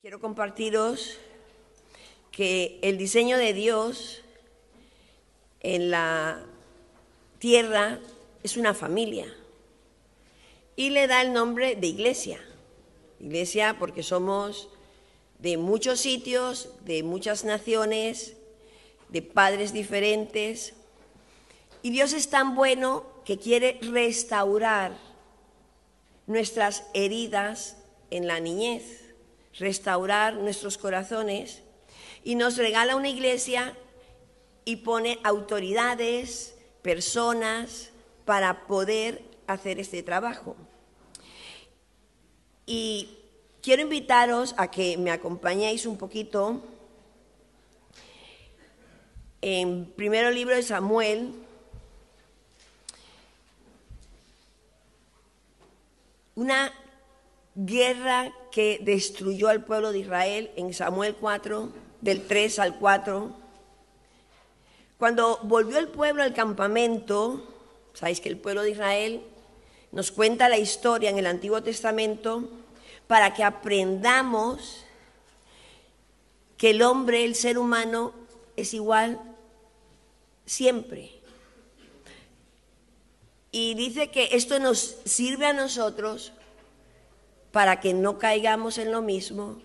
Quiero compartiros que el diseño de Dios en la tierra es una familia y le da el nombre de iglesia. Iglesia porque somos de muchos sitios, de muchas naciones, de padres diferentes. Y Dios es tan bueno que quiere restaurar nuestras heridas en la niñez restaurar nuestros corazones y nos regala una iglesia y pone autoridades, personas para poder hacer este trabajo. Y quiero invitaros a que me acompañéis un poquito en primero libro de Samuel, una guerra que destruyó al pueblo de Israel en Samuel 4, del 3 al 4. Cuando volvió el pueblo al campamento, sabéis que el pueblo de Israel nos cuenta la historia en el Antiguo Testamento para que aprendamos que el hombre, el ser humano, es igual siempre. Y dice que esto nos sirve a nosotros para que no caigamos en lo mismo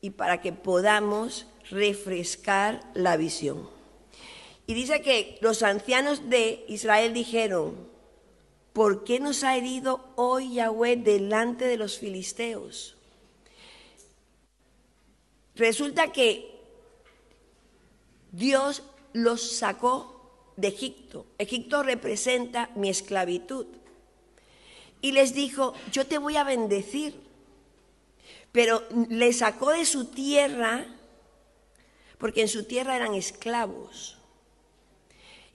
y para que podamos refrescar la visión. Y dice que los ancianos de Israel dijeron, ¿por qué nos ha herido hoy Yahweh delante de los filisteos? Resulta que Dios los sacó de Egipto. Egipto representa mi esclavitud y les dijo, yo te voy a bendecir. Pero le sacó de su tierra, porque en su tierra eran esclavos,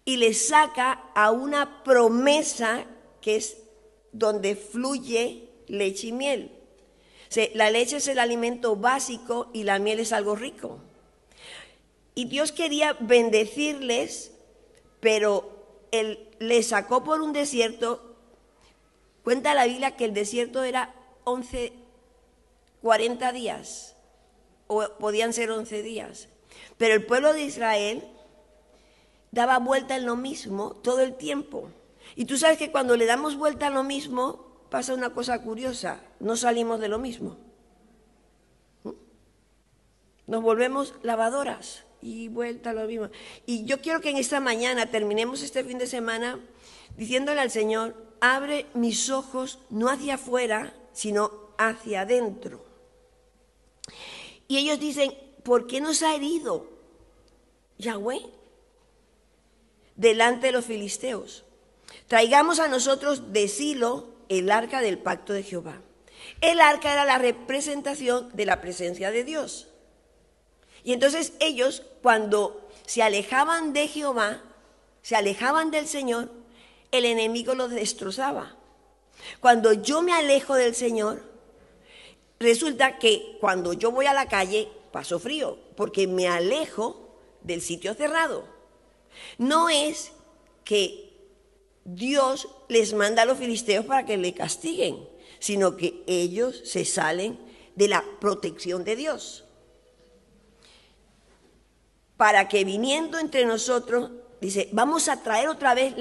y les saca a una promesa que es donde fluye leche y miel. la leche es el alimento básico y la miel es algo rico. Y Dios quería bendecirles, pero él les sacó por un desierto Cuenta la Biblia que el desierto era 11, 40 días, o podían ser 11 días. Pero el pueblo de Israel daba vuelta en lo mismo todo el tiempo. Y tú sabes que cuando le damos vuelta a lo mismo, pasa una cosa curiosa, no salimos de lo mismo. Nos volvemos lavadoras y vuelta lo mismo. Y yo quiero que en esta mañana terminemos este fin de semana diciéndole al Señor, abre mis ojos no hacia afuera, sino hacia adentro. Y ellos dicen, ¿por qué nos ha herido Yahweh delante de los filisteos? Traigamos a nosotros de Silo el arca del pacto de Jehová. El arca era la representación de la presencia de Dios. Y entonces ellos, cuando se alejaban de Jehová, se alejaban del Señor, el enemigo lo destrozaba. Cuando yo me alejo del Señor, resulta que cuando yo voy a la calle paso frío, porque me alejo del sitio cerrado. No es que Dios les manda a los filisteos para que le castiguen, sino que ellos se salen de la protección de Dios. Para que viniendo entre nosotros, dice, vamos a traer otra vez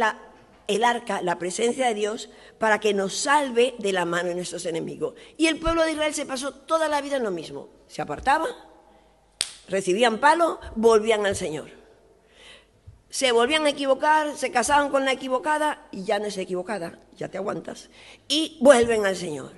el arca, la presencia de Dios, para que nos salve de la mano de nuestros enemigos. Y el pueblo de Israel se pasó toda la vida en lo mismo. Se apartaba, recibían palo, volvían al Señor. Se volvían a equivocar, se casaban con la equivocada y ya no es equivocada, ya te aguantas. Y vuelven al Señor.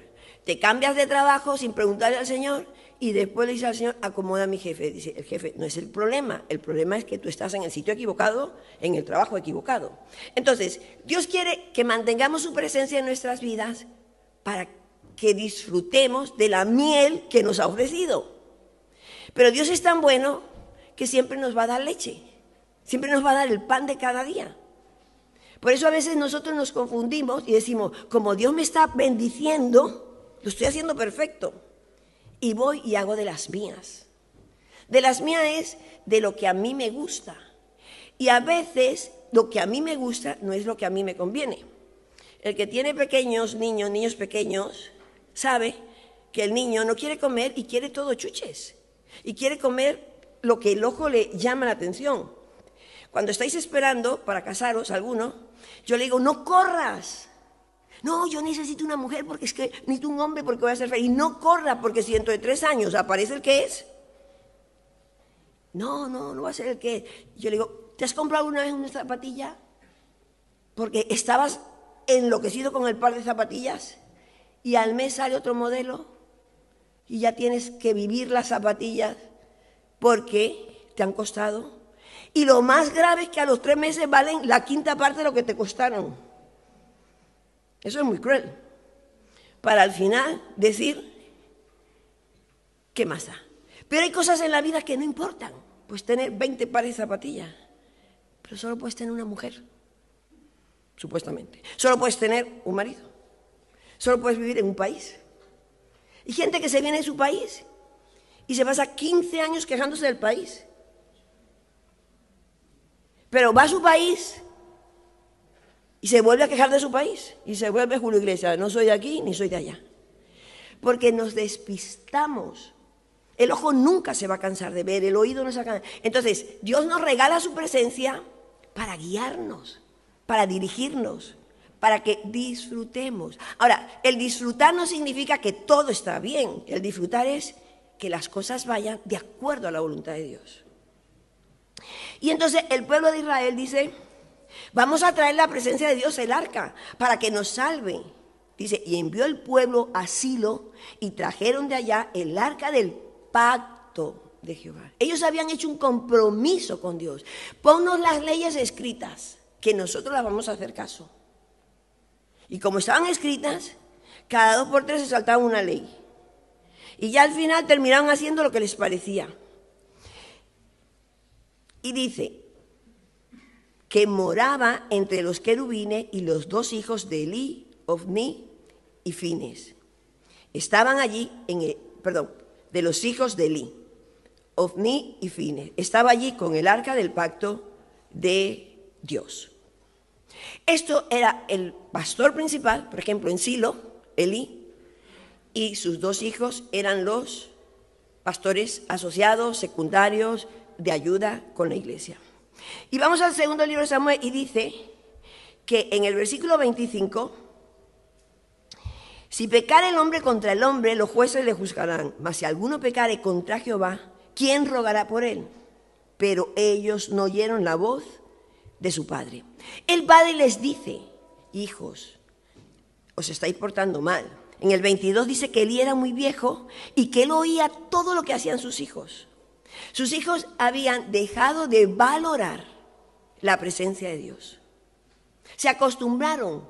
Te cambias de trabajo sin preguntarle al Señor y después le dice al Señor, acomoda a mi jefe. Dice, el jefe no es el problema, el problema es que tú estás en el sitio equivocado, en el trabajo equivocado. Entonces, Dios quiere que mantengamos su presencia en nuestras vidas para que disfrutemos de la miel que nos ha ofrecido. Pero Dios es tan bueno que siempre nos va a dar leche, siempre nos va a dar el pan de cada día. Por eso a veces nosotros nos confundimos y decimos, como Dios me está bendiciendo, lo estoy haciendo perfecto y voy y hago de las mías. De las mías es de lo que a mí me gusta. Y a veces lo que a mí me gusta no es lo que a mí me conviene. El que tiene pequeños niños, niños pequeños, sabe que el niño no quiere comer y quiere todo chuches. Y quiere comer lo que el ojo le llama la atención. Cuando estáis esperando para casaros, alguno, yo le digo, no corras. No, yo necesito una mujer porque es que necesito un hombre porque voy a ser feliz. No corra porque si dentro de tres años aparece el que es. No, no, no va a ser el que es. Yo le digo, ¿te has comprado una vez una zapatilla? Porque estabas enloquecido con el par de zapatillas y al mes sale otro modelo y ya tienes que vivir las zapatillas porque te han costado. Y lo más grave es que a los tres meses valen la quinta parte de lo que te costaron. Eso es muy cruel. Para al final decir, ¿qué más? Pero hay cosas en la vida que no importan. Pues tener 20 pares de zapatillas. Pero solo puedes tener una mujer. Supuestamente. Solo puedes tener un marido. Solo puedes vivir en un país. Y gente que se viene de su país y se pasa 15 años quejándose del país. Pero va a su país y se vuelve a quejar de su país y se vuelve Julio Iglesias. No soy de aquí ni soy de allá. Porque nos despistamos. El ojo nunca se va a cansar de ver, el oído no se va a cansar. Entonces, Dios nos regala su presencia para guiarnos, para dirigirnos, para que disfrutemos. Ahora, el disfrutar no significa que todo está bien. El disfrutar es que las cosas vayan de acuerdo a la voluntad de Dios. Y entonces el pueblo de Israel dice, vamos a traer la presencia de Dios, el arca, para que nos salve. Dice, y envió el pueblo a Silo y trajeron de allá el arca del pacto de Jehová. Ellos habían hecho un compromiso con Dios. Ponnos las leyes escritas, que nosotros las vamos a hacer caso. Y como estaban escritas, cada dos por tres se saltaba una ley. Y ya al final terminaron haciendo lo que les parecía. Y dice que moraba entre los querubines y los dos hijos de Eli, Ofni y Fines. Estaban allí, en el, perdón, de los hijos de Eli, Ofni y Fines. Estaba allí con el arca del pacto de Dios. Esto era el pastor principal, por ejemplo, en Silo, Eli, y sus dos hijos eran los pastores asociados, secundarios, de ayuda con la iglesia. Y vamos al segundo libro de Samuel y dice que en el versículo 25, si pecare el hombre contra el hombre, los jueces le juzgarán, mas si alguno pecare contra Jehová, ¿quién rogará por él? Pero ellos no oyeron la voz de su padre. El padre les dice, hijos, os estáis portando mal en el 22 dice que Elí era muy viejo y que él oía todo lo que hacían sus hijos. Sus hijos habían dejado de valorar la presencia de Dios. Se acostumbraron,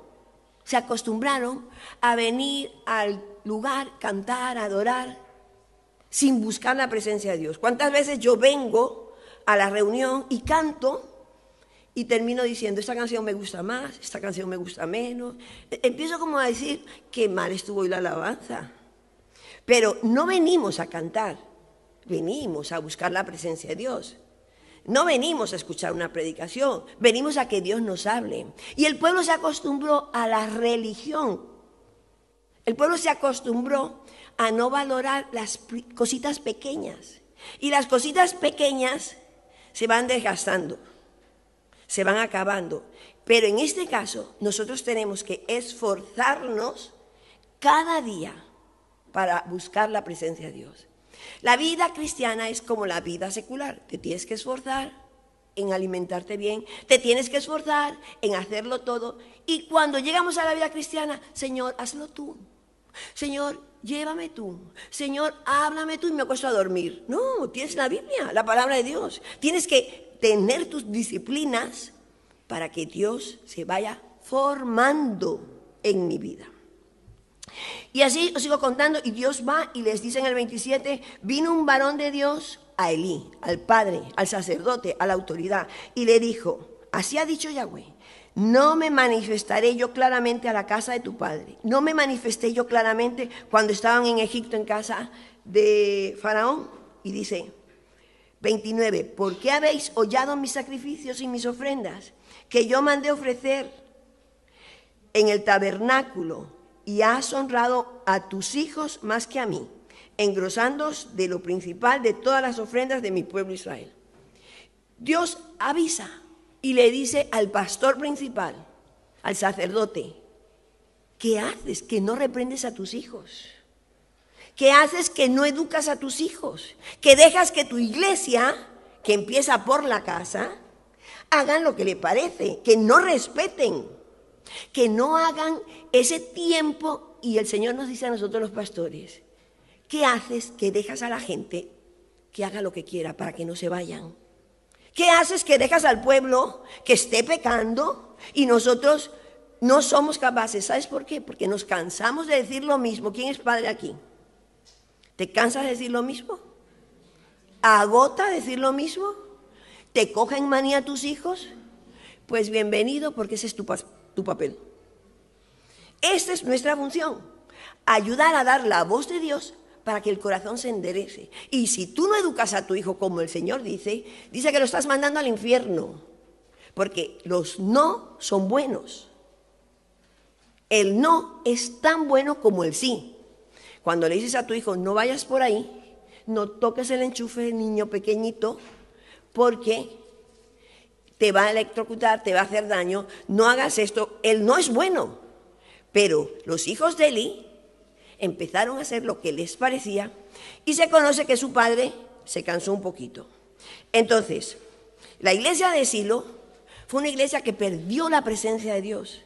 se acostumbraron a venir al lugar, cantar, adorar, sin buscar la presencia de Dios. ¿Cuántas veces yo vengo a la reunión y canto y termino diciendo, esta canción me gusta más, esta canción me gusta menos. E, empiezo como a decir, qué mal estuvo hoy la alabanza. Pero no venimos a cantar, venimos a buscar la presencia de Dios. No venimos a escuchar una predicación, venimos a que Dios nos hable. Y el pueblo se acostumbró a la religión. El pueblo se acostumbró a no valorar las cositas pequeñas. Y las cositas pequeñas se van desgastando se van acabando. Pero en este caso, nosotros tenemos que esforzarnos cada día para buscar la presencia de Dios. La vida cristiana es como la vida secular. Te tienes que esforzar en alimentarte bien, te tienes que esforzar en hacerlo todo. Y cuando llegamos a la vida cristiana, Señor, hazlo tú. Señor, llévame tú. Señor, háblame tú y me acuesto a dormir. No, tienes la Biblia, la palabra de Dios. Tienes que tener tus disciplinas para que Dios se vaya formando en mi vida. Y así os sigo contando y Dios va y les dice en el 27, vino un varón de Dios a Elí, al padre, al sacerdote, a la autoridad, y le dijo, así ha dicho Yahweh, no me manifestaré yo claramente a la casa de tu padre, no me manifesté yo claramente cuando estaban en Egipto en casa de Faraón, y dice, 29. ¿Por qué habéis hollado mis sacrificios y mis ofrendas que yo mandé ofrecer en el tabernáculo y has honrado a tus hijos más que a mí, engrosándoos de lo principal de todas las ofrendas de mi pueblo Israel. Dios avisa y le dice al pastor principal, al sacerdote, ¿qué haces que no reprendes a tus hijos? ¿Qué haces que no educas a tus hijos? Que dejas que tu iglesia, que empieza por la casa, hagan lo que le parece, que no respeten, que no hagan ese tiempo. Y el Señor nos dice a nosotros los pastores, ¿qué haces que dejas a la gente que haga lo que quiera para que no se vayan? ¿Qué haces que dejas al pueblo que esté pecando y nosotros no somos capaces? ¿Sabes por qué? Porque nos cansamos de decir lo mismo. ¿Quién es padre aquí? ¿Te cansas de decir lo mismo? ¿Agota decir lo mismo? ¿Te cogen manía tus hijos? Pues bienvenido porque ese es tu, tu papel. Esta es nuestra función, ayudar a dar la voz de Dios para que el corazón se enderece. Y si tú no educas a tu hijo como el Señor dice, dice que lo estás mandando al infierno, porque los no son buenos. El no es tan bueno como el sí. Cuando le dices a tu hijo, no vayas por ahí, no toques el enchufe, niño pequeñito, porque te va a electrocutar, te va a hacer daño, no hagas esto, él no es bueno. Pero los hijos de Eli empezaron a hacer lo que les parecía y se conoce que su padre se cansó un poquito. Entonces, la iglesia de Silo fue una iglesia que perdió la presencia de Dios.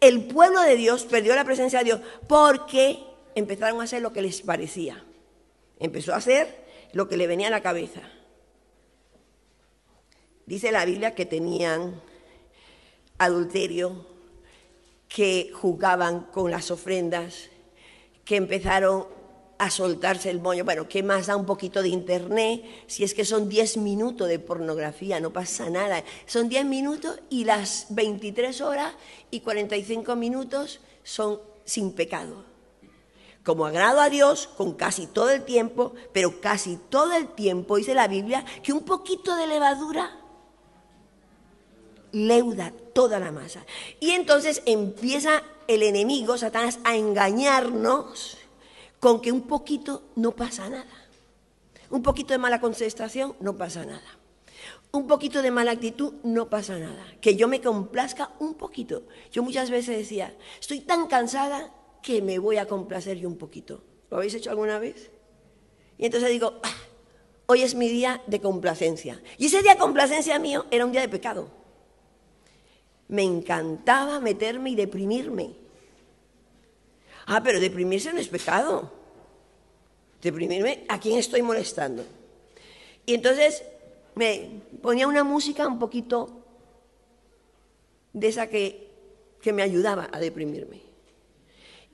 El pueblo de Dios perdió la presencia de Dios porque empezaron a hacer lo que les parecía. Empezó a hacer lo que le venía a la cabeza. Dice la Biblia que tenían adulterio, que jugaban con las ofrendas, que empezaron a soltarse el moño. Bueno, ¿qué más da un poquito de internet? Si es que son 10 minutos de pornografía, no pasa nada. Son 10 minutos y las 23 horas y 45 minutos son sin pecado como agrado a Dios con casi todo el tiempo, pero casi todo el tiempo, dice la Biblia, que un poquito de levadura leuda toda la masa. Y entonces empieza el enemigo, Satanás, a engañarnos con que un poquito no pasa nada. Un poquito de mala concentración, no pasa nada. Un poquito de mala actitud, no pasa nada. Que yo me complazca un poquito. Yo muchas veces decía, estoy tan cansada que me voy a complacer yo un poquito. ¿Lo habéis hecho alguna vez? Y entonces digo, ah, hoy es mi día de complacencia. Y ese día de complacencia mío era un día de pecado. Me encantaba meterme y deprimirme. Ah, pero deprimirse no es pecado. Deprimirme, ¿a quién estoy molestando? Y entonces me ponía una música un poquito de esa que, que me ayudaba a deprimirme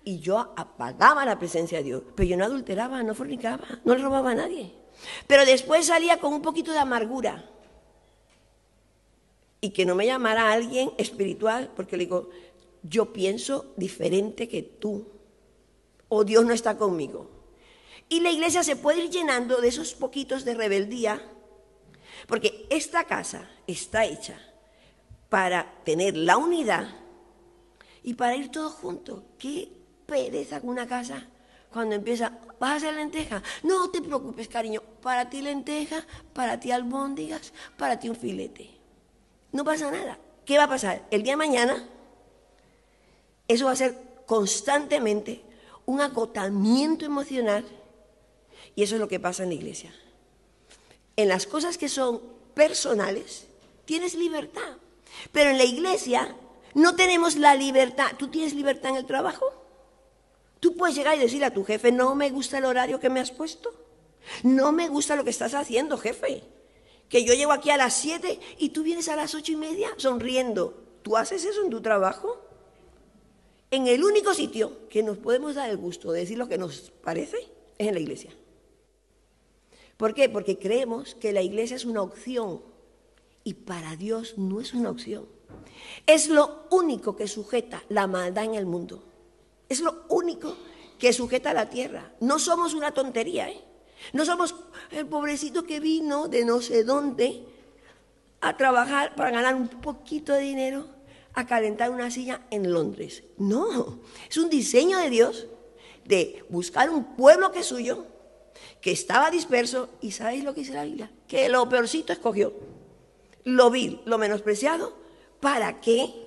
y yo apagaba la presencia de Dios. Pero yo no adulteraba, no fornicaba, no le robaba a nadie. Pero después salía con un poquito de amargura. Y que no me llamara alguien espiritual, porque le digo, yo pienso diferente que tú. O Dios no está conmigo. Y la iglesia se puede ir llenando de esos poquitos de rebeldía, porque esta casa está hecha para tener la unidad y para ir todos juntos. ¿Qué pereza con una casa cuando empieza, ¿vas a hacer lenteja? No te preocupes, cariño, para ti lenteja, para ti albóndigas, para ti un filete. No pasa nada. ¿Qué va a pasar? El día de mañana, eso va a ser constantemente un agotamiento emocional y eso es lo que pasa en la iglesia. En las cosas que son personales, tienes libertad, pero en la iglesia no tenemos la libertad. ¿Tú tienes libertad en el trabajo? Tú puedes llegar y decirle a tu jefe, no me gusta el horario que me has puesto. No me gusta lo que estás haciendo, jefe. Que yo llego aquí a las 7 y tú vienes a las ocho y media sonriendo. ¿Tú haces eso en tu trabajo? En el único sitio que nos podemos dar el gusto de decir lo que nos parece es en la iglesia. ¿Por qué? Porque creemos que la iglesia es una opción y para Dios no es una opción. Es lo único que sujeta la maldad en el mundo. Es lo único que sujeta la tierra. No somos una tontería, ¿eh? No somos el pobrecito que vino de no sé dónde a trabajar para ganar un poquito de dinero, a calentar una silla en Londres. No, es un diseño de Dios de buscar un pueblo que es suyo, que estaba disperso, y ¿sabéis lo que dice la Biblia? Que lo peorcito escogió, lo vil, lo menospreciado, para que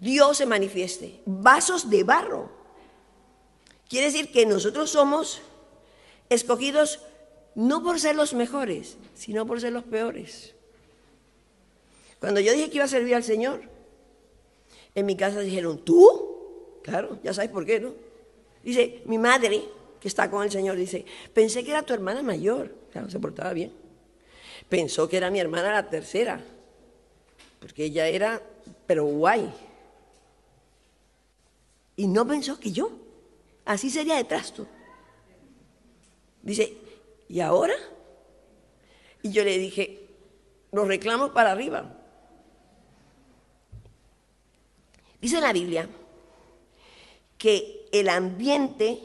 Dios se manifieste. Vasos de barro. Quiere decir que nosotros somos escogidos no por ser los mejores, sino por ser los peores. Cuando yo dije que iba a servir al Señor, en mi casa dijeron, ¿tú? Claro, ya sabes por qué, ¿no? Dice, mi madre, que está con el Señor, dice, pensé que era tu hermana mayor, claro, se portaba bien. Pensó que era mi hermana la tercera, porque ella era, pero guay. Y no pensó que yo, así sería de trasto. Dice, ¿y ahora? Y yo le dije, los reclamos para arriba. Dice la Biblia que el ambiente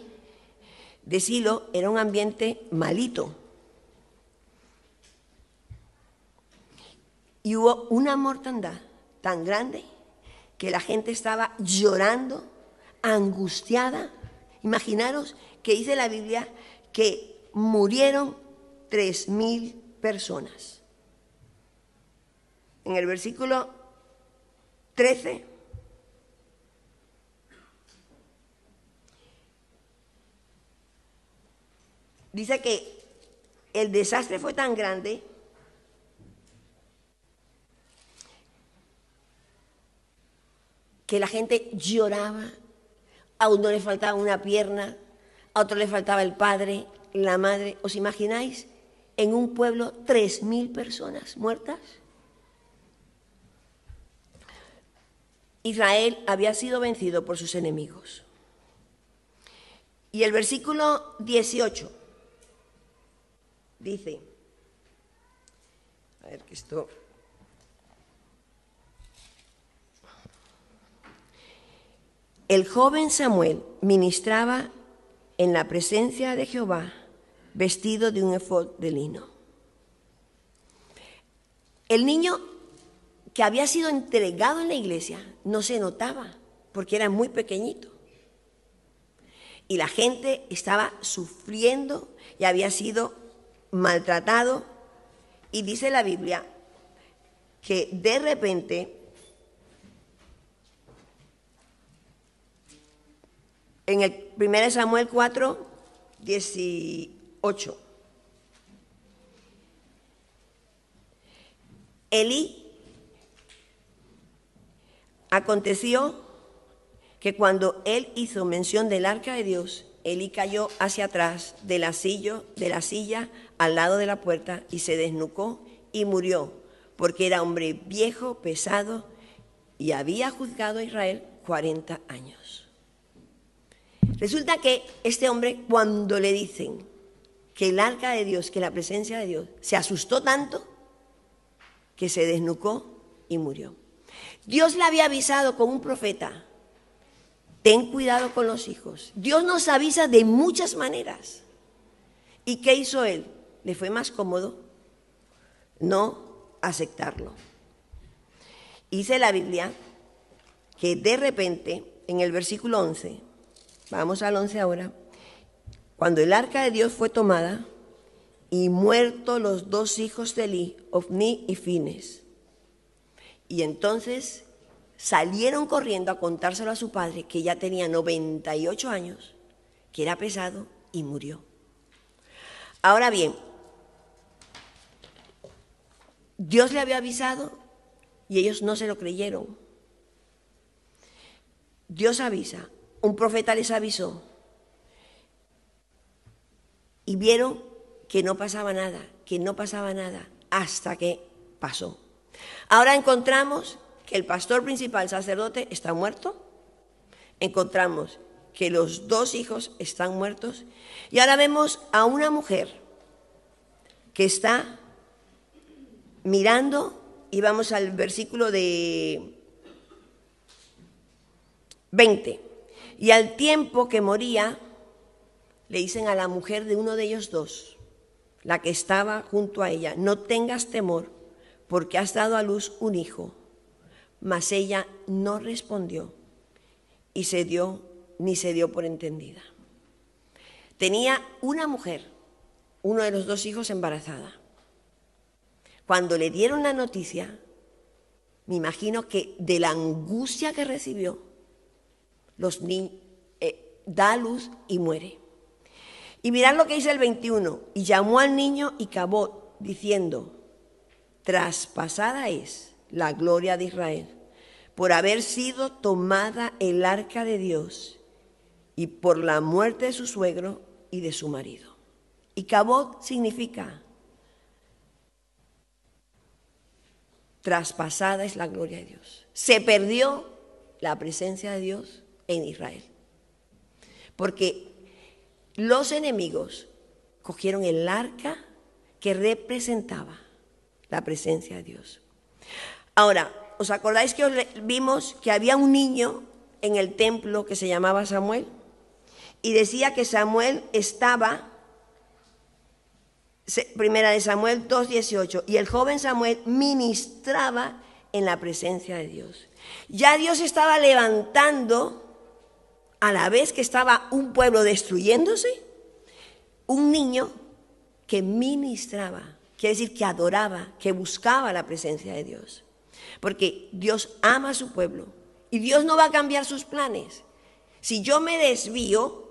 de Silo era un ambiente malito. Y hubo una mortandad tan grande que la gente estaba llorando, angustiada. Imaginaros que dice la Biblia que murieron tres mil personas. En el versículo 13 dice que el desastre fue tan grande que la gente lloraba, a uno le faltaba una pierna, a otro le faltaba el padre, la madre. ¿Os imagináis en un pueblo tres mil personas muertas? Israel había sido vencido por sus enemigos. Y el versículo 18 dice, a ver que esto... El joven Samuel ministraba en la presencia de Jehová vestido de un efod de lino. El niño que había sido entregado en la iglesia no se notaba porque era muy pequeñito. Y la gente estaba sufriendo y había sido maltratado. Y dice la Biblia que de repente en el 1 Samuel 4, 18. Elí aconteció que cuando él hizo mención del arca de Dios, Elí cayó hacia atrás de la, silla, de la silla al lado de la puerta y se desnucó y murió, porque era hombre viejo, pesado, y había juzgado a Israel 40 años. Resulta que este hombre, cuando le dicen que el arca de Dios, que la presencia de Dios, se asustó tanto que se desnucó y murió. Dios le había avisado con un profeta ten cuidado con los hijos. Dios nos avisa de muchas maneras. ¿Y qué hizo él? Le fue más cómodo no aceptarlo. Dice la Biblia que de repente, en el versículo 11, vamos al 11 ahora, cuando el arca de Dios fue tomada y muertos los dos hijos de Eli, Ofni y Fines, y entonces salieron corriendo a contárselo a su padre, que ya tenía 98 años, que era pesado, y murió. Ahora bien, Dios le había avisado y ellos no se lo creyeron. Dios avisa, un profeta les avisó y vieron que no pasaba nada, que no pasaba nada, hasta que pasó. Ahora encontramos que el pastor principal, sacerdote, está muerto. Encontramos que los dos hijos están muertos. Y ahora vemos a una mujer que está mirando, y vamos al versículo de 20. Y al tiempo que moría, le dicen a la mujer de uno de ellos dos, la que estaba junto a ella, no tengas temor, porque has dado a luz un hijo mas ella no respondió y se dio ni se dio por entendida. Tenía una mujer, uno de los dos hijos embarazada. Cuando le dieron la noticia, me imagino que de la angustia que recibió, los eh, da luz y muere. Y mirad lo que dice el 21, y llamó al niño y cabó, diciendo, traspasada es la gloria de Israel, por haber sido tomada el arca de Dios y por la muerte de su suegro y de su marido. Y cabot significa traspasada es la gloria de Dios. Se perdió la presencia de Dios en Israel. Porque los enemigos cogieron el arca que representaba la presencia de Dios. Ahora, ¿os acordáis que vimos que había un niño en el templo que se llamaba Samuel? Y decía que Samuel estaba, primera de Samuel 2.18, y el joven Samuel ministraba en la presencia de Dios. Ya Dios estaba levantando a la vez que estaba un pueblo destruyéndose, un niño que ministraba, quiere decir que adoraba, que buscaba la presencia de Dios. Porque Dios ama a su pueblo y Dios no va a cambiar sus planes. Si yo me desvío,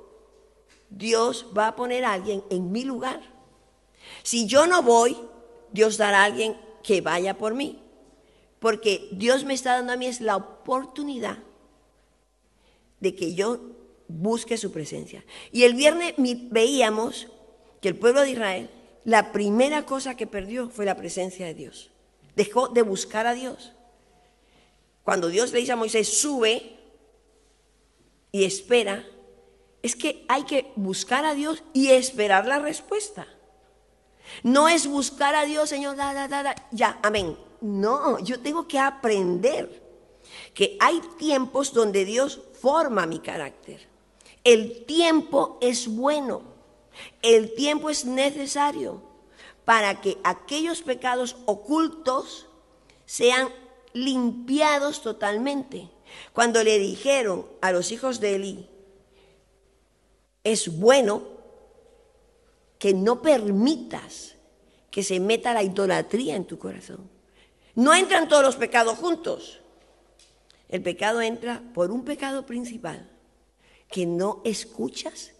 Dios va a poner a alguien en mi lugar. Si yo no voy, Dios dará a alguien que vaya por mí. Porque Dios me está dando a mí es la oportunidad de que yo busque su presencia. Y el viernes veíamos que el pueblo de Israel, la primera cosa que perdió fue la presencia de Dios. Dejó de buscar a Dios. Cuando Dios le dice a Moisés, sube y espera, es que hay que buscar a Dios y esperar la respuesta. No es buscar a Dios, Señor, ya, amén. No, yo tengo que aprender que hay tiempos donde Dios forma mi carácter. El tiempo es bueno, el tiempo es necesario para que aquellos pecados ocultos sean limpiados totalmente. Cuando le dijeron a los hijos de Eli, es bueno que no permitas que se meta la idolatría en tu corazón. No entran todos los pecados juntos, el pecado entra por un pecado principal, que no escuchas.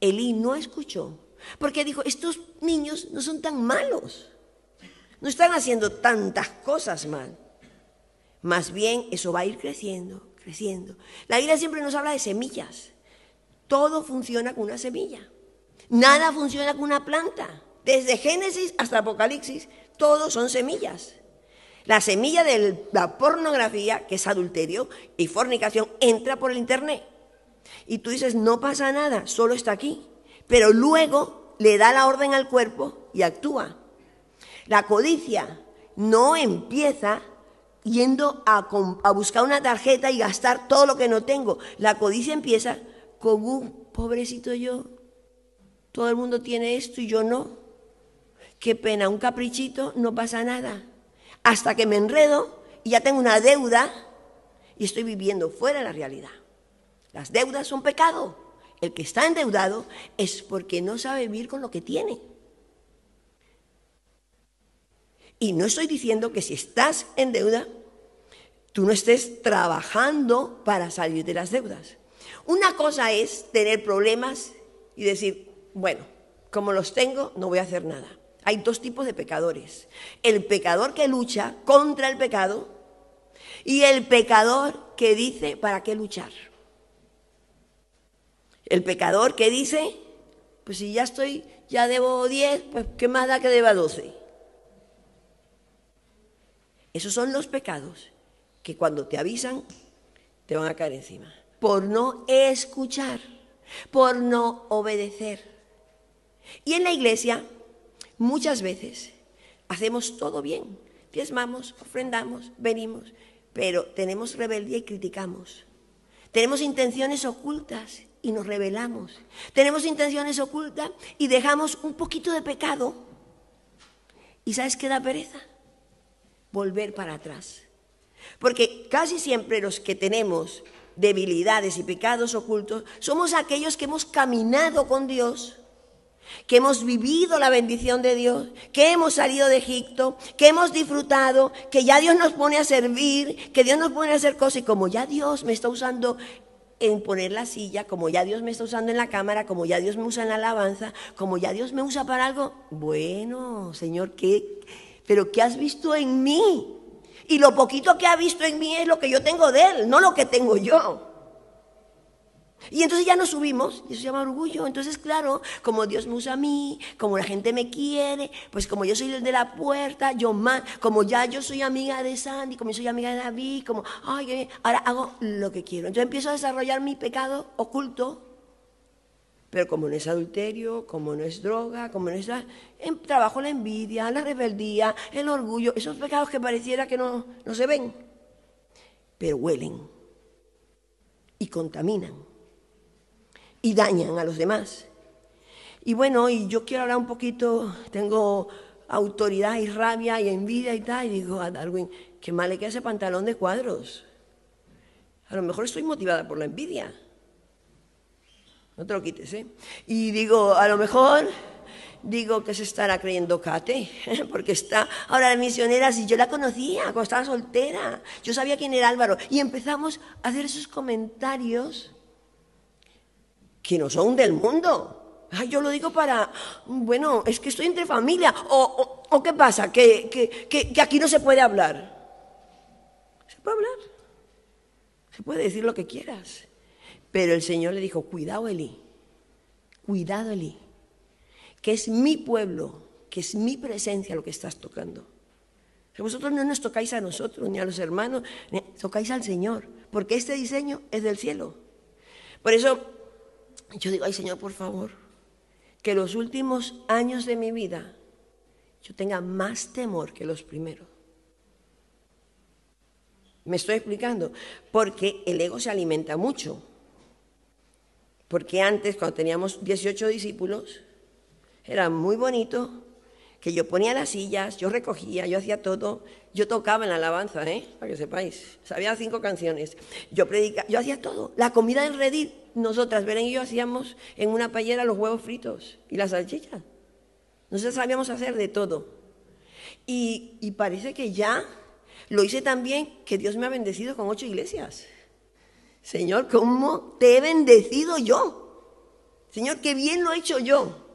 Elí no escuchó, porque dijo, estos niños no son tan malos, no están haciendo tantas cosas mal. Más bien eso va a ir creciendo, creciendo. La Biblia siempre nos habla de semillas. Todo funciona con una semilla. Nada funciona con una planta. Desde Génesis hasta Apocalipsis, todos son semillas. La semilla de la pornografía, que es adulterio y fornicación, entra por el Internet. Y tú dices, no pasa nada, solo está aquí. Pero luego le da la orden al cuerpo y actúa. La codicia no empieza yendo a, buscar una tarjeta y gastar todo lo que no tengo. La codicia empieza con un pobrecito yo. Todo el mundo tiene esto y yo no. Qué pena, un caprichito, no pasa nada hasta que me enredo y ya tengo una deuda y estoy viviendo fuera de la realidad. Las deudas son pecado. El que está endeudado es porque no sabe vivir con lo que tiene. Y no estoy diciendo que si estás en deuda, tú no estés trabajando para salir de las deudas. Una cosa es tener problemas y decir, bueno, como los tengo, no voy a hacer nada. Hay dos tipos de pecadores. El pecador que lucha contra el pecado y el pecador que dice, ¿para qué luchar? El pecador que dice, pues si ya estoy, ya debo 10, pues ¿qué más da que deba 12? Esos son los pecados que cuando te avisan te van a caer encima. Por no escuchar, por no obedecer. Y en la iglesia Muchas veces hacemos todo bien, diezmamos, ofrendamos, venimos, pero tenemos rebeldía y criticamos. Tenemos intenciones ocultas y nos rebelamos. Tenemos intenciones ocultas y dejamos un poquito de pecado. ¿Y sabes qué da pereza? Volver para atrás. Porque casi siempre los que tenemos debilidades y pecados ocultos somos aquellos que hemos caminado con Dios, que hemos vivido la bendición de Dios, que hemos salido de Egipto, que hemos disfrutado, que ya Dios nos pone a servir, que Dios nos pone a hacer cosas y como ya Dios me está usando en poner la silla, como ya Dios me está usando en la cámara, como ya Dios me usa en la alabanza, como ya Dios me usa para algo, bueno, Señor, ¿qué? ¿Pero qué has visto en mí? Y lo poquito que ha visto en mí es lo que yo tengo de Él, no lo que tengo yo. Y entonces ya nos subimos, y eso se llama orgullo. Entonces, claro, como Dios me usa a mí, como la gente me quiere, pues como yo soy el de la puerta, yo más, como ya yo soy amiga de Sandy, como yo soy amiga de David, como, ay, ahora hago lo que quiero. Entonces empiezo a desarrollar mi pecado oculto, pero como no es adulterio, como no es droga, como no es... En, trabajo la envidia, la rebeldía, el orgullo, esos pecados que pareciera que no, no se ven, pero huelen y contaminan y dañan a los demás. Y bueno, y yo quiero hablar un poquito, tengo autoridad y rabia y envidia y tal, y digo a Darwin, qué mal le queda ese pantalón de cuadros. A lo mejor estoy motivada por la envidia. No te lo quites, ¿eh? Y digo, a lo mejor, digo que se estará creyendo Kate, porque está ahora de misionera, si yo la conocía cuando estaba soltera, yo sabía quién era Álvaro, y empezamos a hacer esos comentarios que no son del mundo. Ay, yo lo digo para, bueno, es que estoy entre familia. ¿O, o, qué pasa? ¿Que, que, que, aquí no se puede hablar. ¿Se puede hablar? Se puede decir lo que quieras. Pero el Señor le dijo, cuidado Eli, cuidado Eli, que es mi pueblo, que es mi presencia lo que estás tocando. Vosotros no nos tocáis a nosotros, ni a los hermanos, tocáis al Señor, porque este diseño es del cielo. Por eso yo digo, ay Señor, por favor, que los últimos años de mi vida yo tenga más temor que los primeros. Me estoy explicando, porque el ego se alimenta mucho. Porque antes, cuando teníamos 18 discípulos, era muy bonito que yo ponía las sillas, yo recogía, yo hacía todo, yo tocaba en la alabanza, ¿eh? para que sepáis, sabía cinco canciones, yo predicaba, yo hacía todo. La comida del redil, nosotras, Beren y yo hacíamos en una payera los huevos fritos y las salchichas. Nosotros sabíamos hacer de todo. Y, y parece que ya lo hice también, que Dios me ha bendecido con ocho iglesias. Señor, ¿cómo te he bendecido yo? Señor, qué bien lo he hecho yo.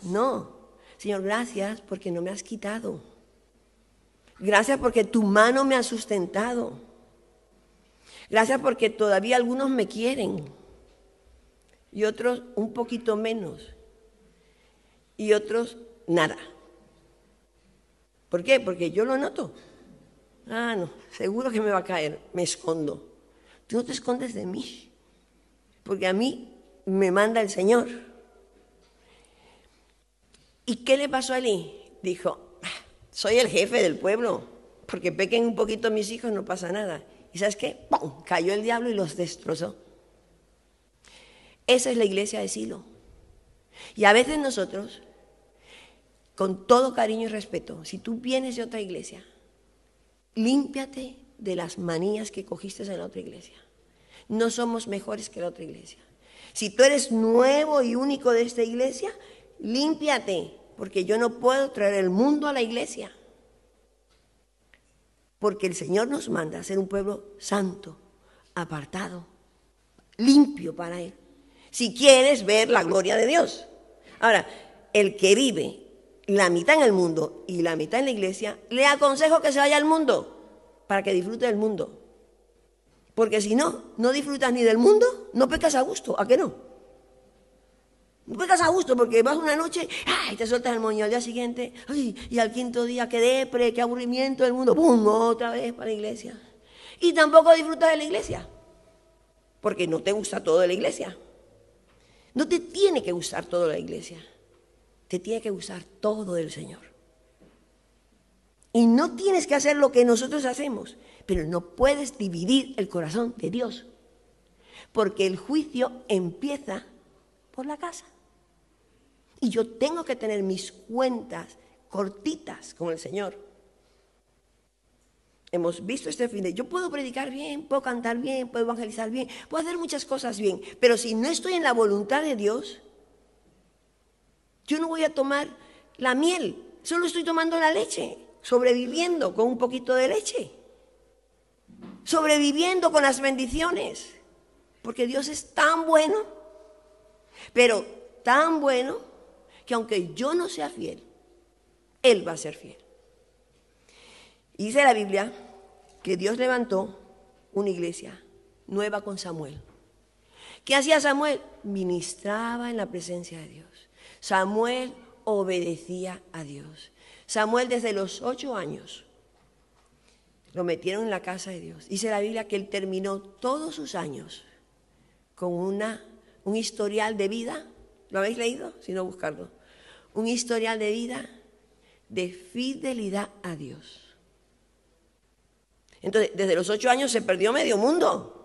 No, Señor, gracias porque no me has quitado. Gracias porque tu mano me ha sustentado. Gracias porque todavía algunos me quieren y otros un poquito menos y otros nada. ¿Por qué? Porque yo lo noto. Ah, no, seguro que me va a caer, me escondo. Tú no te escondes de mí, porque a mí me manda el Señor. ¿Y qué le pasó a Eli? Dijo, ah, soy el jefe del pueblo, porque pequen un poquito mis hijos, no pasa nada. ¿Y sabes qué? ¡Pum! Cayó el diablo y los destrozó. Esa es la iglesia de Silo. Y a veces nosotros, con todo cariño y respeto, si tú vienes de otra iglesia, límpiate de las manías que cogiste en la otra iglesia. No somos mejores que la otra iglesia. Si tú eres nuevo y único de esta iglesia, límpiate, porque yo no puedo traer el mundo a la iglesia. Porque el Señor nos manda a ser un pueblo santo, apartado, limpio para Él. Si quieres ver la gloria de Dios. Ahora, el que vive la mitad en el mundo y la mitad en la iglesia, le aconsejo que se vaya al mundo para que disfrute del mundo. Porque si no, no disfrutas ni del mundo, no pecas a gusto, ¿a qué no? No pecas a gusto porque vas una noche, ¡ay! te sueltas el moño al día siguiente, y al quinto día, qué depre, qué aburrimiento del mundo, ¡pum! otra vez para la iglesia. Y tampoco disfrutas de la iglesia, porque no te gusta todo de la iglesia. No te tiene que gustar todo la iglesia te tiene que gustar todo del Señor. Y no tienes que hacer lo que nosotros hacemos, pero no puedes dividir el corazón de Dios, porque el juicio empieza por la casa. Y yo tengo que tener mis cuentas cortitas con el Señor. Hemos visto este fin de... Yo puedo predicar bien, puedo cantar bien, puedo evangelizar bien, puedo hacer muchas cosas bien, pero si no estoy en la voluntad de Dios, yo no voy a tomar la miel, solo estoy tomando la leche, sobreviviendo con un poquito de leche, sobreviviendo con las bendiciones, porque Dios es tan bueno, pero tan bueno que aunque yo no sea fiel, Él va a ser fiel. Dice la Biblia que Dios levantó una iglesia nueva con Samuel. ¿Qué hacía Samuel? Ministraba en la presencia de Dios. Samuel obedecía a Dios. Samuel desde los ocho años lo metieron en la casa de Dios. Dice la Biblia que él terminó todos sus años con una, un historial de vida. ¿Lo habéis leído? Si no, buscarlo. Un historial de vida de fidelidad a Dios. Entonces, desde los ocho años se perdió medio mundo.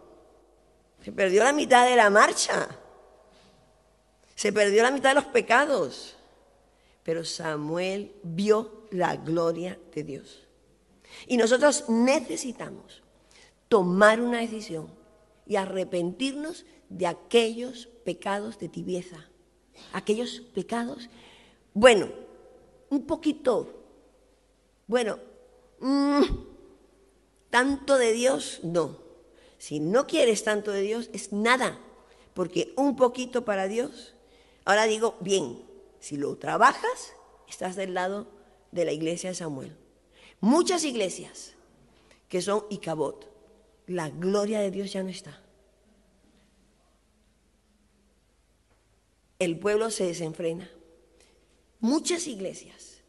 Se perdió la mitad de la marcha. Se perdió la mitad de los pecados. Pero Samuel vio la gloria de Dios. Y nosotros necesitamos tomar una decisión y arrepentirnos de aquellos pecados de tibieza. Aquellos pecados, bueno, un poquito, bueno, mmm, tanto de Dios, no. Si no quieres tanto de Dios, es nada, porque un poquito para Dios. Ahora digo, bien, si lo trabajas, estás del lado de la iglesia de Samuel. Muchas iglesias que son Icabot, la gloria de Dios ya no está. El pueblo se desenfrena. Muchas iglesias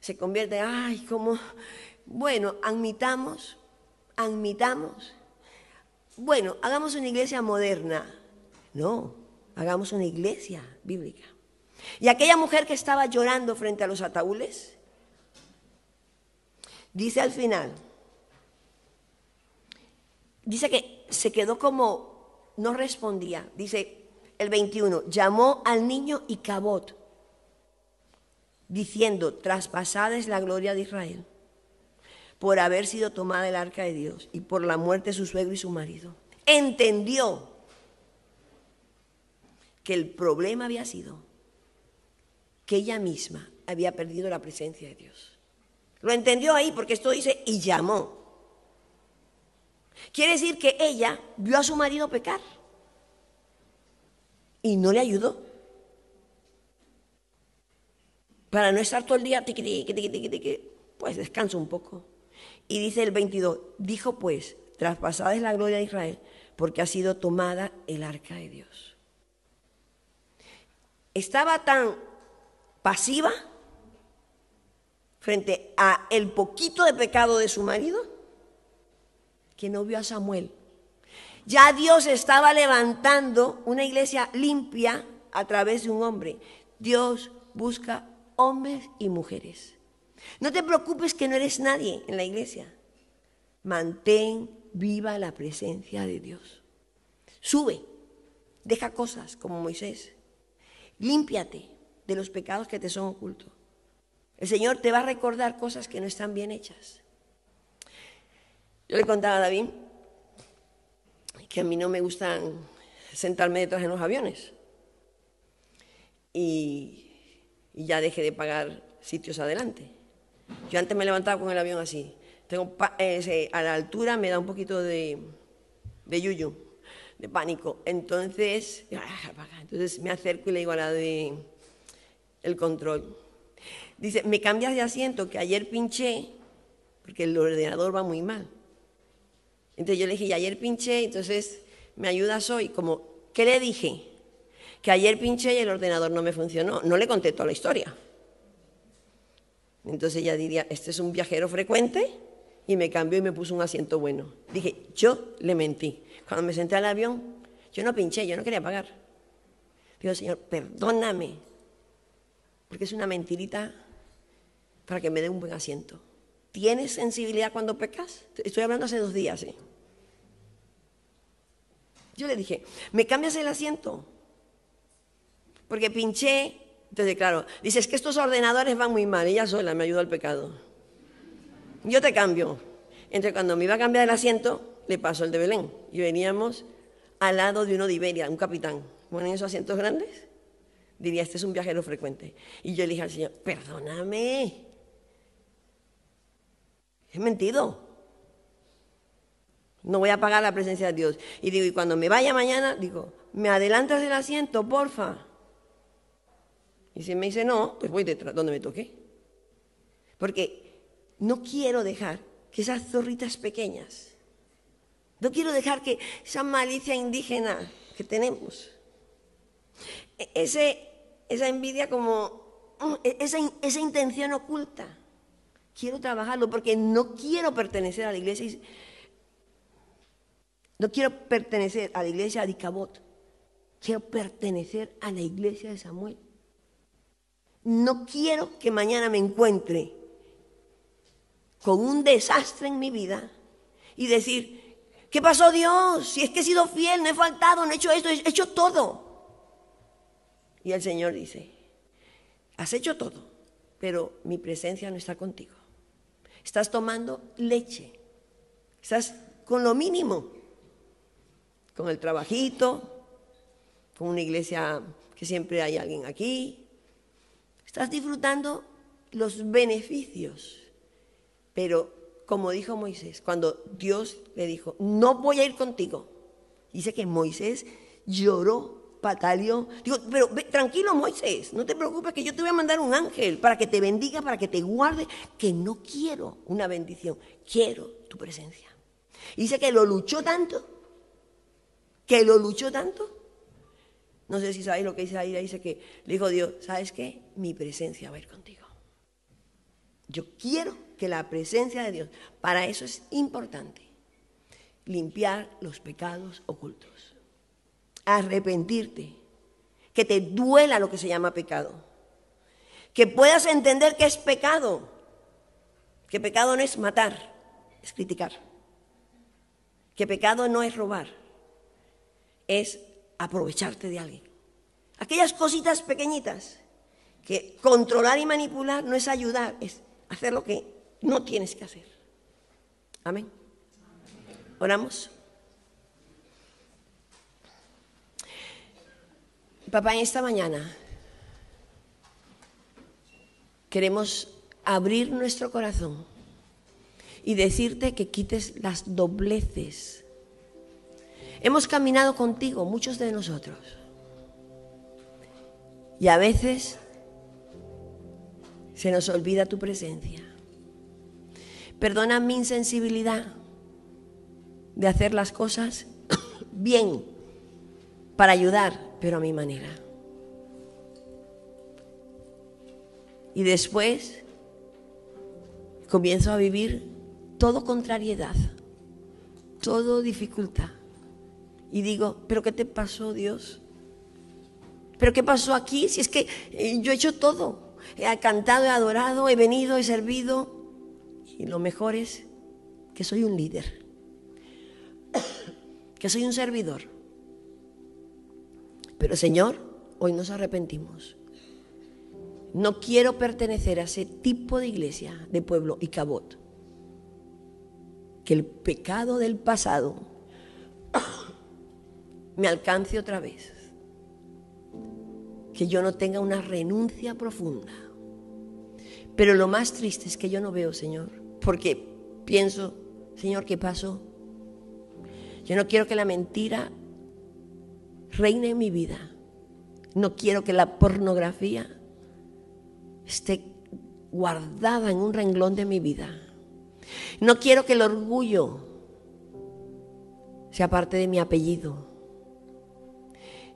se convierten, ay, como, bueno, admitamos admitamos, bueno, hagamos una iglesia moderna. No, hagamos una iglesia bíblica. Y aquella mujer que estaba llorando frente a los ataúdes, dice al final, dice que se quedó como, no respondía, dice el 21, llamó al niño Icabot, diciendo, traspasada es la gloria de Israel por haber sido tomada el arca de Dios y por la muerte de su suegro y su marido. Entendió que el problema había sido que ella misma había perdido la presencia de Dios. Lo entendió ahí porque esto dice y llamó. Quiere decir que ella vio a su marido pecar y no le ayudó. Para no estar todo el día, pues descansa un poco. Y dice el 22, dijo pues, traspasada es la gloria de Israel, porque ha sido tomada el arca de Dios. Estaba tan pasiva frente a el poquito de pecado de su marido que no vio a Samuel. Ya Dios estaba levantando una iglesia limpia a través de un hombre. Dios busca hombres y mujeres no te preocupes que no eres nadie en la iglesia. Mantén viva la presencia de Dios. Sube, deja cosas como Moisés. Límpiate de los pecados que te son ocultos. El Señor te va a recordar cosas que no están bien hechas. Yo le contaba a David que a mí no me gustan sentarme detrás en los aviones. Y, y ya dejé de pagar sitios adelante. Yo antes me levantaba con el avión así. Tengo a la altura me da un poquito de, de yuyu, de pánico. Entonces, entonces me acerco y le digo a la de el control. Dice, me cambias de asiento que ayer pinché, porque el ordenador va muy mal. Entonces yo le dije, ayer pinché, entonces me ayudas hoy. Como, ¿qué le dije? Que ayer pinché y el ordenador no me funcionó. No le conté toda la historia. Entonces ella diría, este es un viajero frecuente y me cambió y me puso un asiento bueno. Dije, yo le mentí. Cuando me senté al avión, yo no pinché, yo no quería pagar. Digo, Señor, perdóname, porque es una mentirita para que me dé un buen asiento. ¿Tienes sensibilidad cuando pecas? Estoy hablando hace dos días. ¿eh? Yo le dije, ¿me cambias el asiento? Porque pinché entonces, claro, dices que estos ordenadores van muy mal, ella sola me ayudó al pecado. Yo te cambio. Entre cuando me iba a cambiar el asiento, le pasó el de Belén. Y veníamos al lado de uno de Iberia, un capitán. Bueno, en esos asientos grandes, diría, este es un viajero frecuente. Y yo le dije al Señor, perdóname. He mentido. No voy a pagar la presencia de Dios. Y digo, y cuando me vaya mañana, digo, ¿me adelantas el asiento, porfa? Y si me dice no, pues voy detrás, donde me toque. Porque no quiero dejar que esas zorritas pequeñas, no quiero dejar que esa malicia indígena que tenemos, e-, ese, esa envidia como, mm, e-, esa, esa intención oculta, quiero trabajarlo porque no quiero pertenecer a la iglesia. No quiero pertenecer a la iglesia de Icabot. Quiero pertenecer a la iglesia de Samuel. No quiero que mañana me encuentre con un desastre en mi vida y decir, ¿qué pasó Dios? Si es que he sido fiel, no he faltado, no he hecho esto, he hecho todo. Y el Señor dice, has hecho todo, pero mi presencia no está contigo. Estás tomando leche, estás con lo mínimo, con el trabajito, con una iglesia que siempre hay alguien aquí, Estás disfrutando los beneficios. Pero como dijo Moisés, cuando Dios le dijo, no voy a ir contigo, dice que Moisés lloró, pataleó. Digo, pero tranquilo Moisés, no te preocupes que yo te voy a mandar un ángel para que te bendiga, para que te guarde, que no quiero una bendición, quiero tu presencia. dice que lo luchó tanto, que lo luchó tanto, no sé si sabéis lo que dice ahí, dice que le dijo Dios, ¿sabes qué? Mi presencia va a ir contigo. Yo quiero que la presencia de Dios, para eso es importante, limpiar los pecados ocultos, arrepentirte, que te duela lo que se llama pecado, que puedas entender que es pecado, que pecado no es matar, es criticar, que pecado no es robar, es aprovecharte de alguien. Aquellas cositas pequeñitas que controlar y manipular no es ayudar, es hacer lo que no tienes que hacer. Amén. Oramos. Papá, en esta mañana queremos abrir nuestro corazón y decirte que quites las dobleces Hemos caminado contigo, muchos de nosotros. Y a veces se nos olvida tu presencia. Perdona mi insensibilidad de hacer las cosas bien para ayudar, pero a mi manera. Y después comienzo a vivir todo contrariedad, todo dificultad y digo, ¿pero qué te pasó, Dios? ¿Pero qué pasó aquí? Si es que eh, yo he hecho todo. He cantado, he adorado, he venido, he servido. Y lo mejor es que soy un líder. Que soy un servidor. Pero Señor, hoy nos arrepentimos. No quiero pertenecer a ese tipo de iglesia, de pueblo y cabot. Que el pecado del pasado me alcance otra vez. Que yo no tenga una renuncia profunda. Pero lo más triste es que yo no veo, Señor, porque pienso, Señor, ¿qué pasó? Yo no quiero que la mentira reine en mi vida. No quiero que la pornografía esté guardada en un renglón de mi vida. No quiero que el orgullo sea parte de mi apellido.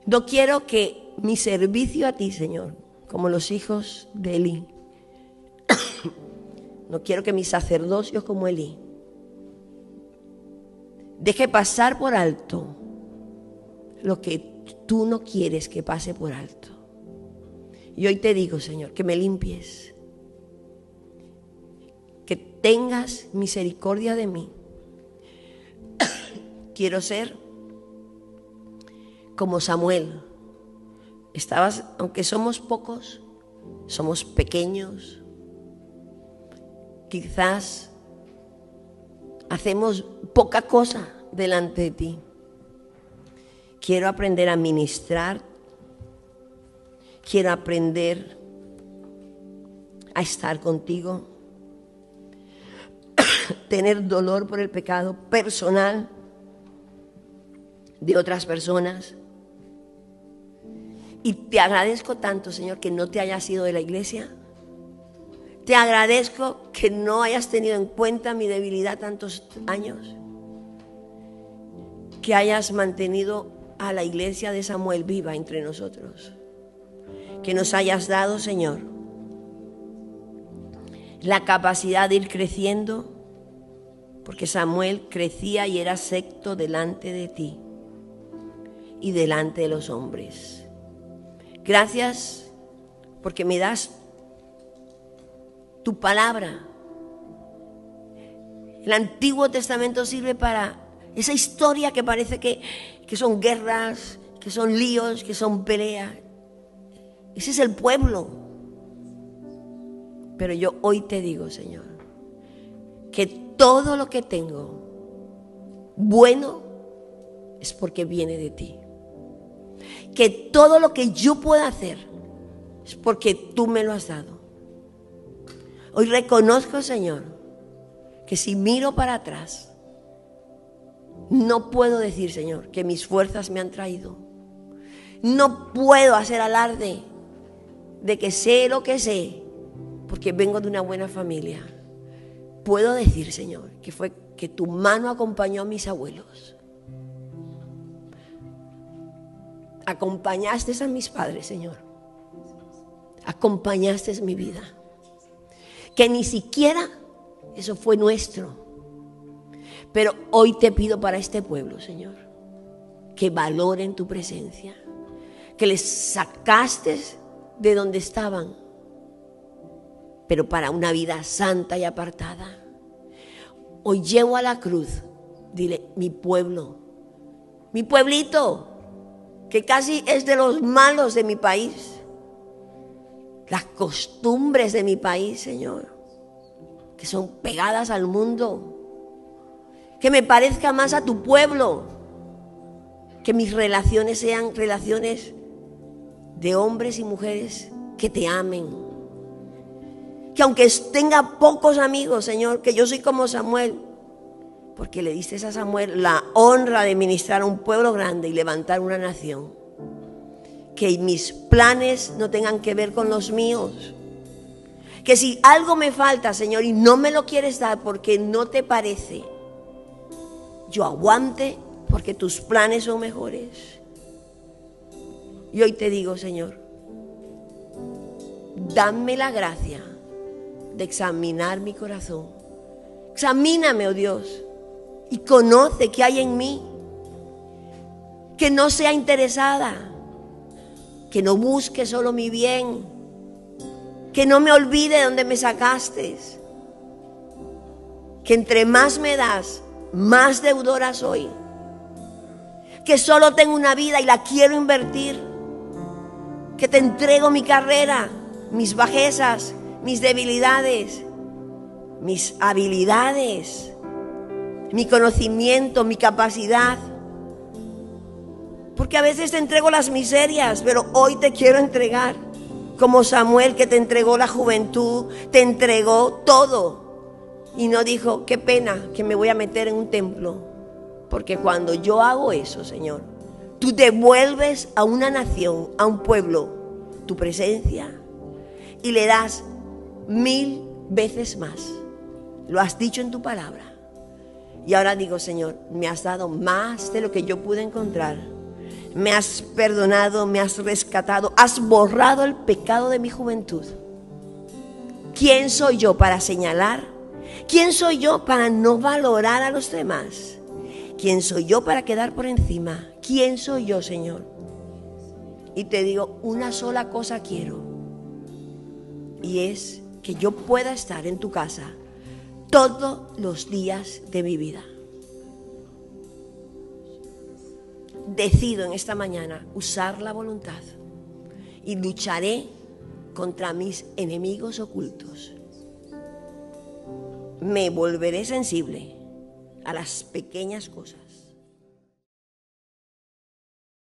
No quiero que mi servicio a ti, Señor, como los hijos de Elí, no quiero que mi sacerdocio como Elí deje pasar por alto lo que tú no quieres que pase por alto. Y hoy te digo, Señor, que me limpies, que tengas misericordia de mí. Quiero ser como Samuel. Estabas, aunque somos pocos, somos pequeños, quizás hacemos poca cosa delante de ti. Quiero aprender a ministrar. Quiero aprender a estar contigo. Tener dolor por el pecado personal de otras personas. Y te agradezco tanto, Señor, que no te hayas ido de la iglesia. Te agradezco que no hayas tenido en cuenta mi debilidad tantos años. Que hayas mantenido a la iglesia de Samuel viva entre nosotros. Que nos hayas dado, Señor, la capacidad de ir creciendo, porque Samuel crecía y era secto delante de ti y delante de los hombres. Gracias porque me das tu palabra. El Antiguo Testamento sirve para esa historia que parece que, que son guerras, que son líos, que son peleas. Ese es el pueblo. Pero yo hoy te digo, Señor, que todo lo que tengo bueno es porque viene de ti. Que todo lo que yo pueda hacer es porque tú me lo has dado. Hoy reconozco, Señor, que si miro para atrás, no puedo decir, Señor, que mis fuerzas me han traído. No puedo hacer alarde de que sé lo que sé, porque vengo de una buena familia. Puedo decir, Señor, que fue que tu mano acompañó a mis abuelos. Acompañaste a mis padres, Señor. Acompañaste mi vida que ni siquiera eso fue nuestro. Pero hoy te pido para este pueblo, Señor, que valoren tu presencia, que les sacaste de donde estaban, pero para una vida santa y apartada. Hoy llevo a la cruz, dile, mi pueblo, mi pueblito, que casi es de los malos de mi país. Las costumbres de mi país, Señor, que son pegadas al mundo, que me parezca más a tu pueblo, que mis relaciones sean relaciones de hombres y mujeres que te amen. Que aunque tenga pocos amigos, Señor, que yo soy como Samuel, porque le diste a Samuel la honra de ministrar a un pueblo grande y levantar una nación que mis planes no tengan que ver con los míos. Que si algo me falta, Señor, y no me lo quieres dar porque no te parece, yo aguante porque tus planes son mejores. Y hoy te digo, Señor, dame la gracia de examinar mi corazón. Examíname, oh Dios, y conoce qué hay en mí. Que no sea interesada que no busque solo mi bien, que no me olvide de donde me sacaste, que entre más me das, más deudora soy, que solo tengo una vida y la quiero invertir, que te entrego mi carrera, mis bajezas, mis debilidades, mis habilidades, mi conocimiento, mi capacidad porque a veces te entrego las miserias, pero hoy te quiero entregar. Como Samuel que te entregó la juventud, te entregó todo. Y no dijo, qué pena que me voy a meter en un templo. Porque cuando yo hago eso, Señor, tú devuelves a una nación, a un pueblo, tu presencia y le das mil veces más. Lo has dicho en tu palabra. Y ahora digo, Señor, me has dado más de lo que yo pude encontrar me has perdonado, me has rescatado, has borrado el pecado de mi juventud. ¿Quién soy yo para señalar? ¿Quién soy yo para no valorar a los demás? ¿Quién soy yo para quedar por encima? ¿Quién soy yo, Señor? Y te digo, una sola cosa quiero. Y es que yo pueda estar en tu casa todos los días de mi vida. decido en esta mañana usar la voluntad y lucharé contra mis enemigos ocultos. Me volveré sensible a las pequeñas cosas.